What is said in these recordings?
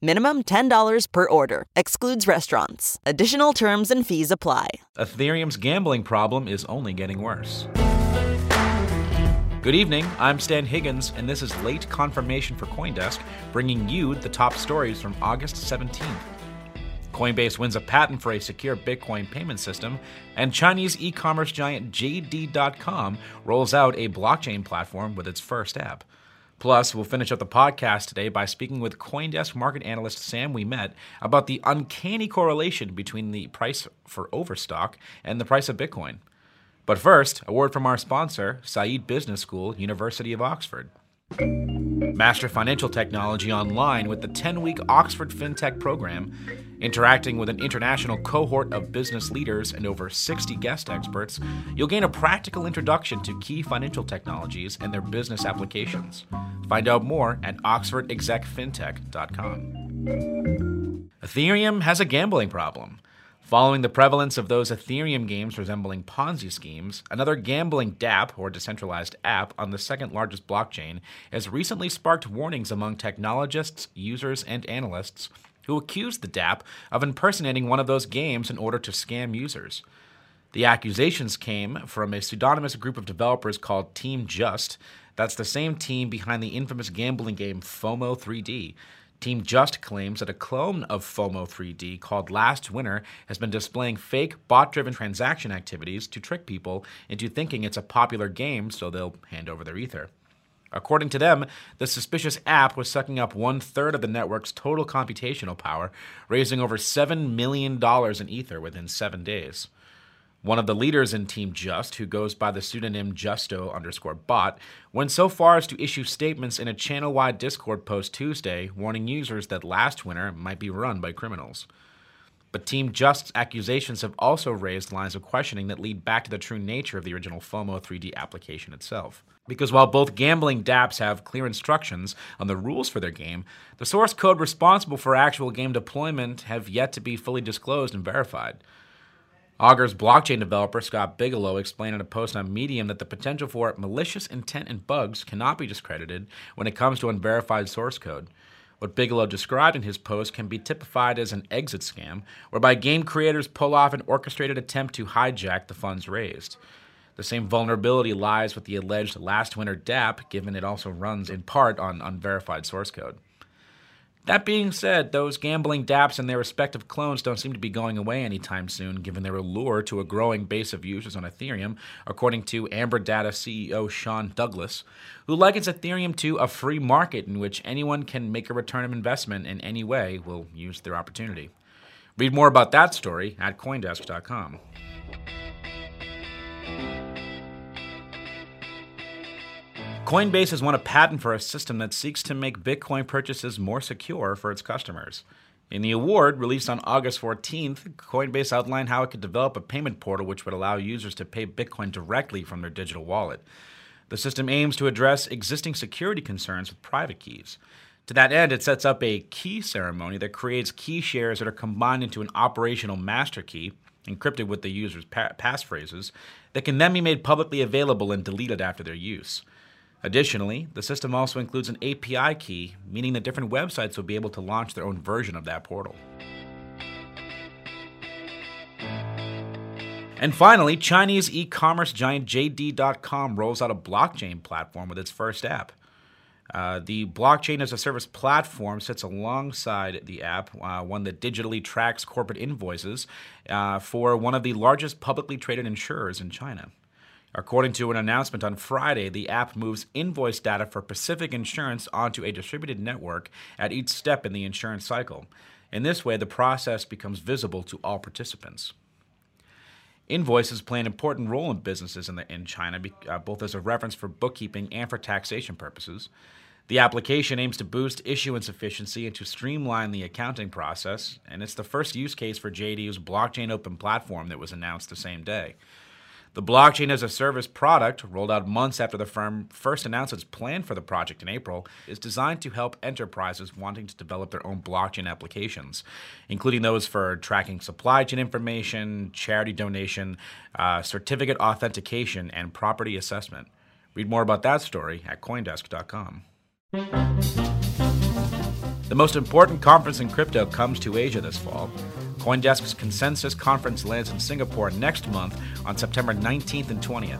Minimum $10 per order. Excludes restaurants. Additional terms and fees apply. Ethereum's gambling problem is only getting worse. Good evening, I'm Stan Higgins, and this is Late Confirmation for Coindesk, bringing you the top stories from August 17th. Coinbase wins a patent for a secure Bitcoin payment system, and Chinese e commerce giant JD.com rolls out a blockchain platform with its first app. Plus, we'll finish up the podcast today by speaking with Coindesk market analyst Sam Ouimet about the uncanny correlation between the price for Overstock and the price of Bitcoin. But first, a word from our sponsor, Said Business School, University of Oxford. Master Financial Technology online with the 10 week Oxford FinTech program, interacting with an international cohort of business leaders and over 60 guest experts, you'll gain a practical introduction to key financial technologies and their business applications. Find out more at oxfordexecfintech.com. Ethereum has a gambling problem. Following the prevalence of those Ethereum games resembling Ponzi schemes, another gambling dApp, or decentralized app, on the second largest blockchain has recently sparked warnings among technologists, users, and analysts who accused the dApp of impersonating one of those games in order to scam users. The accusations came from a pseudonymous group of developers called Team Just. That's the same team behind the infamous gambling game FOMO 3D. Team Just claims that a clone of FOMO 3D called Last Winner has been displaying fake bot driven transaction activities to trick people into thinking it's a popular game so they'll hand over their Ether. According to them, the suspicious app was sucking up one third of the network's total computational power, raising over $7 million in Ether within seven days. One of the leaders in Team Just, who goes by the pseudonym Justo underscore bot, went so far as to issue statements in a channel wide Discord post Tuesday warning users that Last Winner might be run by criminals. But Team Just's accusations have also raised lines of questioning that lead back to the true nature of the original FOMO 3D application itself. Because while both gambling dApps have clear instructions on the rules for their game, the source code responsible for actual game deployment have yet to be fully disclosed and verified. Augur's blockchain developer Scott Bigelow explained in a post on Medium that the potential for malicious intent and bugs cannot be discredited when it comes to unverified source code. What Bigelow described in his post can be typified as an exit scam, whereby game creators pull off an orchestrated attempt to hijack the funds raised. The same vulnerability lies with the alleged Last Winner dApp, given it also runs in part on unverified source code. That being said, those gambling dApps and their respective clones don't seem to be going away anytime soon, given their allure to a growing base of users on Ethereum, according to Amber Data CEO Sean Douglas, who likens Ethereum to a free market in which anyone can make a return of investment in any way will use their opportunity. Read more about that story at Coindesk.com. Coinbase has won a patent for a system that seeks to make Bitcoin purchases more secure for its customers. In the award, released on August 14th, Coinbase outlined how it could develop a payment portal which would allow users to pay Bitcoin directly from their digital wallet. The system aims to address existing security concerns with private keys. To that end, it sets up a key ceremony that creates key shares that are combined into an operational master key encrypted with the user's pa- passphrases, that can then be made publicly available and deleted after their use. Additionally, the system also includes an API key, meaning that different websites will be able to launch their own version of that portal. And finally, Chinese e commerce giant JD.com rolls out a blockchain platform with its first app. Uh, the blockchain as a service platform sits alongside the app, uh, one that digitally tracks corporate invoices uh, for one of the largest publicly traded insurers in China. According to an announcement on Friday, the app moves invoice data for Pacific Insurance onto a distributed network at each step in the insurance cycle. In this way, the process becomes visible to all participants. Invoices play an important role in businesses in, the, in China, uh, both as a reference for bookkeeping and for taxation purposes. The application aims to boost issuance efficiency and to streamline the accounting process, and it's the first use case for JD's blockchain open platform that was announced the same day. The blockchain as a service product, rolled out months after the firm first announced its plan for the project in April, is designed to help enterprises wanting to develop their own blockchain applications, including those for tracking supply chain information, charity donation, uh, certificate authentication, and property assessment. Read more about that story at Coindesk.com. The most important conference in crypto comes to Asia this fall. Coindesk's Consensus Conference lands in Singapore next month on September 19th and 20th.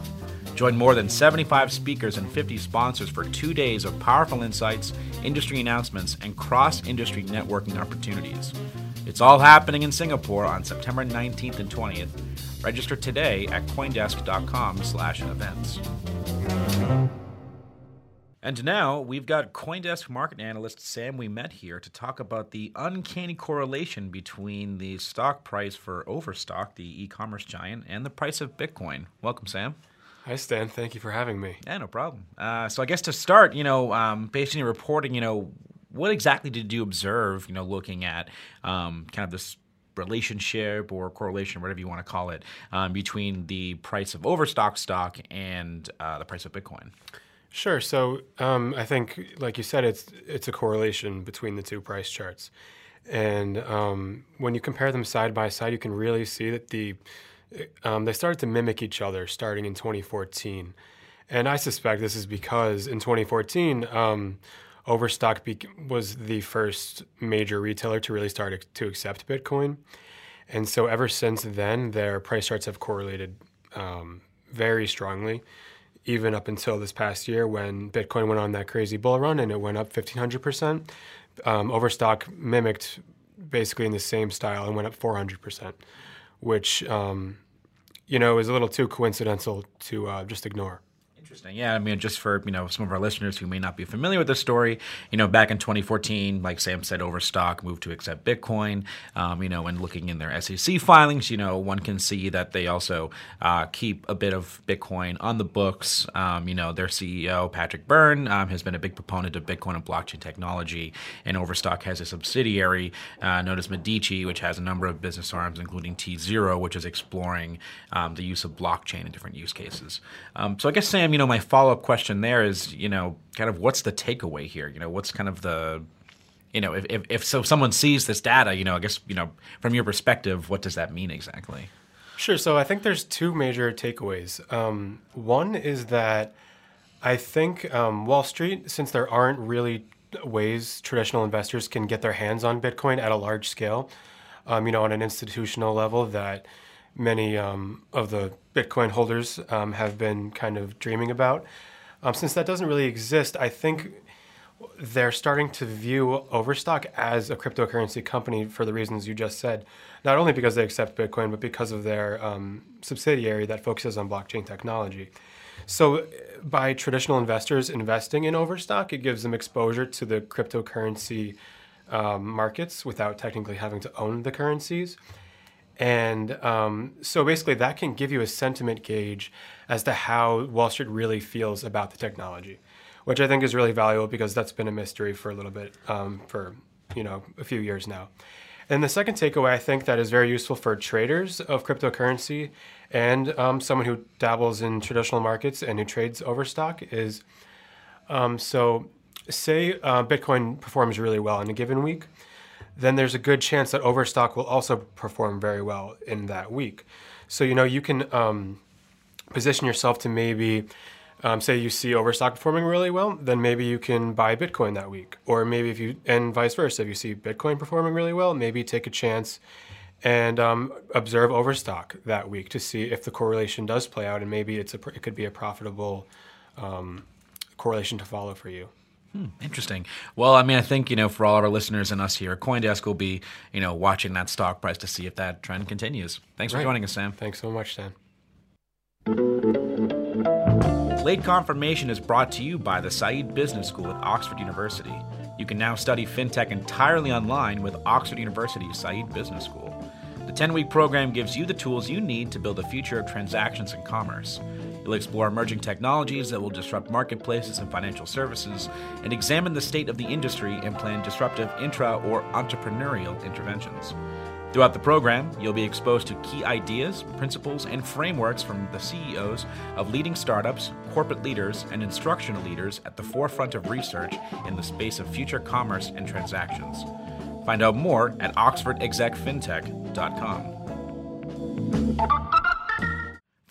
Join more than 75 speakers and 50 sponsors for two days of powerful insights, industry announcements, and cross industry networking opportunities. It's all happening in Singapore on September 19th and 20th. Register today at coindesk.com/events. And now we've got Coindesk market analyst Sam Ouimet here to talk about the uncanny correlation between the stock price for Overstock, the e-commerce giant, and the price of Bitcoin. Welcome, Sam. Hi, Stan. Thank you for having me. Yeah, no problem. Uh, so I guess to start, you know, um, based on your reporting, you know, what exactly did you observe, you know, looking at um, kind of this relationship or correlation, whatever you want to call it, um, between the price of Overstock stock and uh, the price of Bitcoin? Sure. So um, I think, like you said, it's it's a correlation between the two price charts, and um, when you compare them side by side, you can really see that the um, they started to mimic each other starting in 2014, and I suspect this is because in 2014. Um, Overstock was the first major retailer to really start to accept Bitcoin. And so ever since then, their price charts have correlated um, very strongly even up until this past year when Bitcoin went on that crazy bull run and it went up 1,500%. Um, Overstock mimicked basically in the same style and went up 400%, which, um, you know, is a little too coincidental to uh, just ignore. Interesting. Yeah, I mean, just for you know some of our listeners who may not be familiar with the story, you know, back in 2014, like Sam said, Overstock moved to accept Bitcoin. Um, you know, and looking in their SEC filings, you know, one can see that they also uh, keep a bit of Bitcoin on the books. Um, you know, their CEO Patrick Byrne um, has been a big proponent of Bitcoin and blockchain technology, and Overstock has a subsidiary uh, known as Medici, which has a number of business arms, including T Zero, which is exploring um, the use of blockchain in different use cases. Um, so I guess Sam, you know know, my follow up question there is, you know, kind of what's the takeaway here? You know, what's kind of the, you know, if, if, if so someone sees this data, you know, I guess, you know, from your perspective, what does that mean exactly? Sure. So I think there's two major takeaways. Um, one is that I think um, Wall Street, since there aren't really ways traditional investors can get their hands on Bitcoin at a large scale, um, you know, on an institutional level that many um, of the Bitcoin holders um, have been kind of dreaming about. Um, since that doesn't really exist, I think they're starting to view Overstock as a cryptocurrency company for the reasons you just said. Not only because they accept Bitcoin, but because of their um, subsidiary that focuses on blockchain technology. So, by traditional investors investing in Overstock, it gives them exposure to the cryptocurrency um, markets without technically having to own the currencies. And um, so basically, that can give you a sentiment gauge as to how Wall Street really feels about the technology, which I think is really valuable because that's been a mystery for a little bit um, for you know a few years now. And the second takeaway I think that is very useful for traders of cryptocurrency and um, someone who dabbles in traditional markets and who trades overstock is um, so say uh, Bitcoin performs really well in a given week then there's a good chance that Overstock will also perform very well in that week. So, you know, you can um, position yourself to maybe, um, say you see Overstock performing really well, then maybe you can buy Bitcoin that week. Or maybe if you, and vice versa, if you see Bitcoin performing really well, maybe take a chance and um, observe Overstock that week to see if the correlation does play out, and maybe it's a it could be a profitable um, correlation to follow for you. Hmm, interesting. Well, I mean, I think you know, for all of our listeners and us here, CoinDesk will be you know watching that stock price to see if that trend continues. Thanks right. for joining us, Sam. Thanks so much, Sam. Late Confirmation is brought to you by the Said Business School at Oxford University. You can now study fintech entirely online with Oxford University's Said Business School. The 10 week program gives you the tools you need to build a future of transactions and commerce. You'll explore emerging technologies that will disrupt marketplaces and financial services, and examine the state of the industry and plan disruptive intra or entrepreneurial interventions. Throughout the program, you'll be exposed to key ideas, principles, and frameworks from the CEOs of leading startups, corporate leaders, and instructional leaders at the forefront of research in the space of future commerce and transactions. Find out more at oxfordexecfintech.com.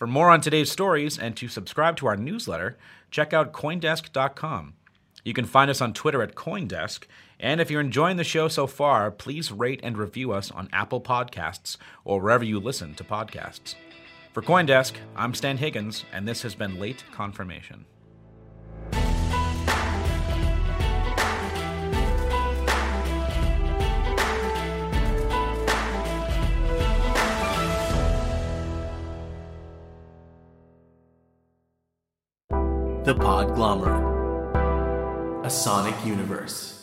For more on today's stories and to subscribe to our newsletter, check out Coindesk.com. You can find us on Twitter at Coindesk, and if you're enjoying the show so far, please rate and review us on Apple Podcasts or wherever you listen to podcasts. For Coindesk, I'm Stan Higgins, and this has been Late Confirmation. Podglomerate, a sonic universe.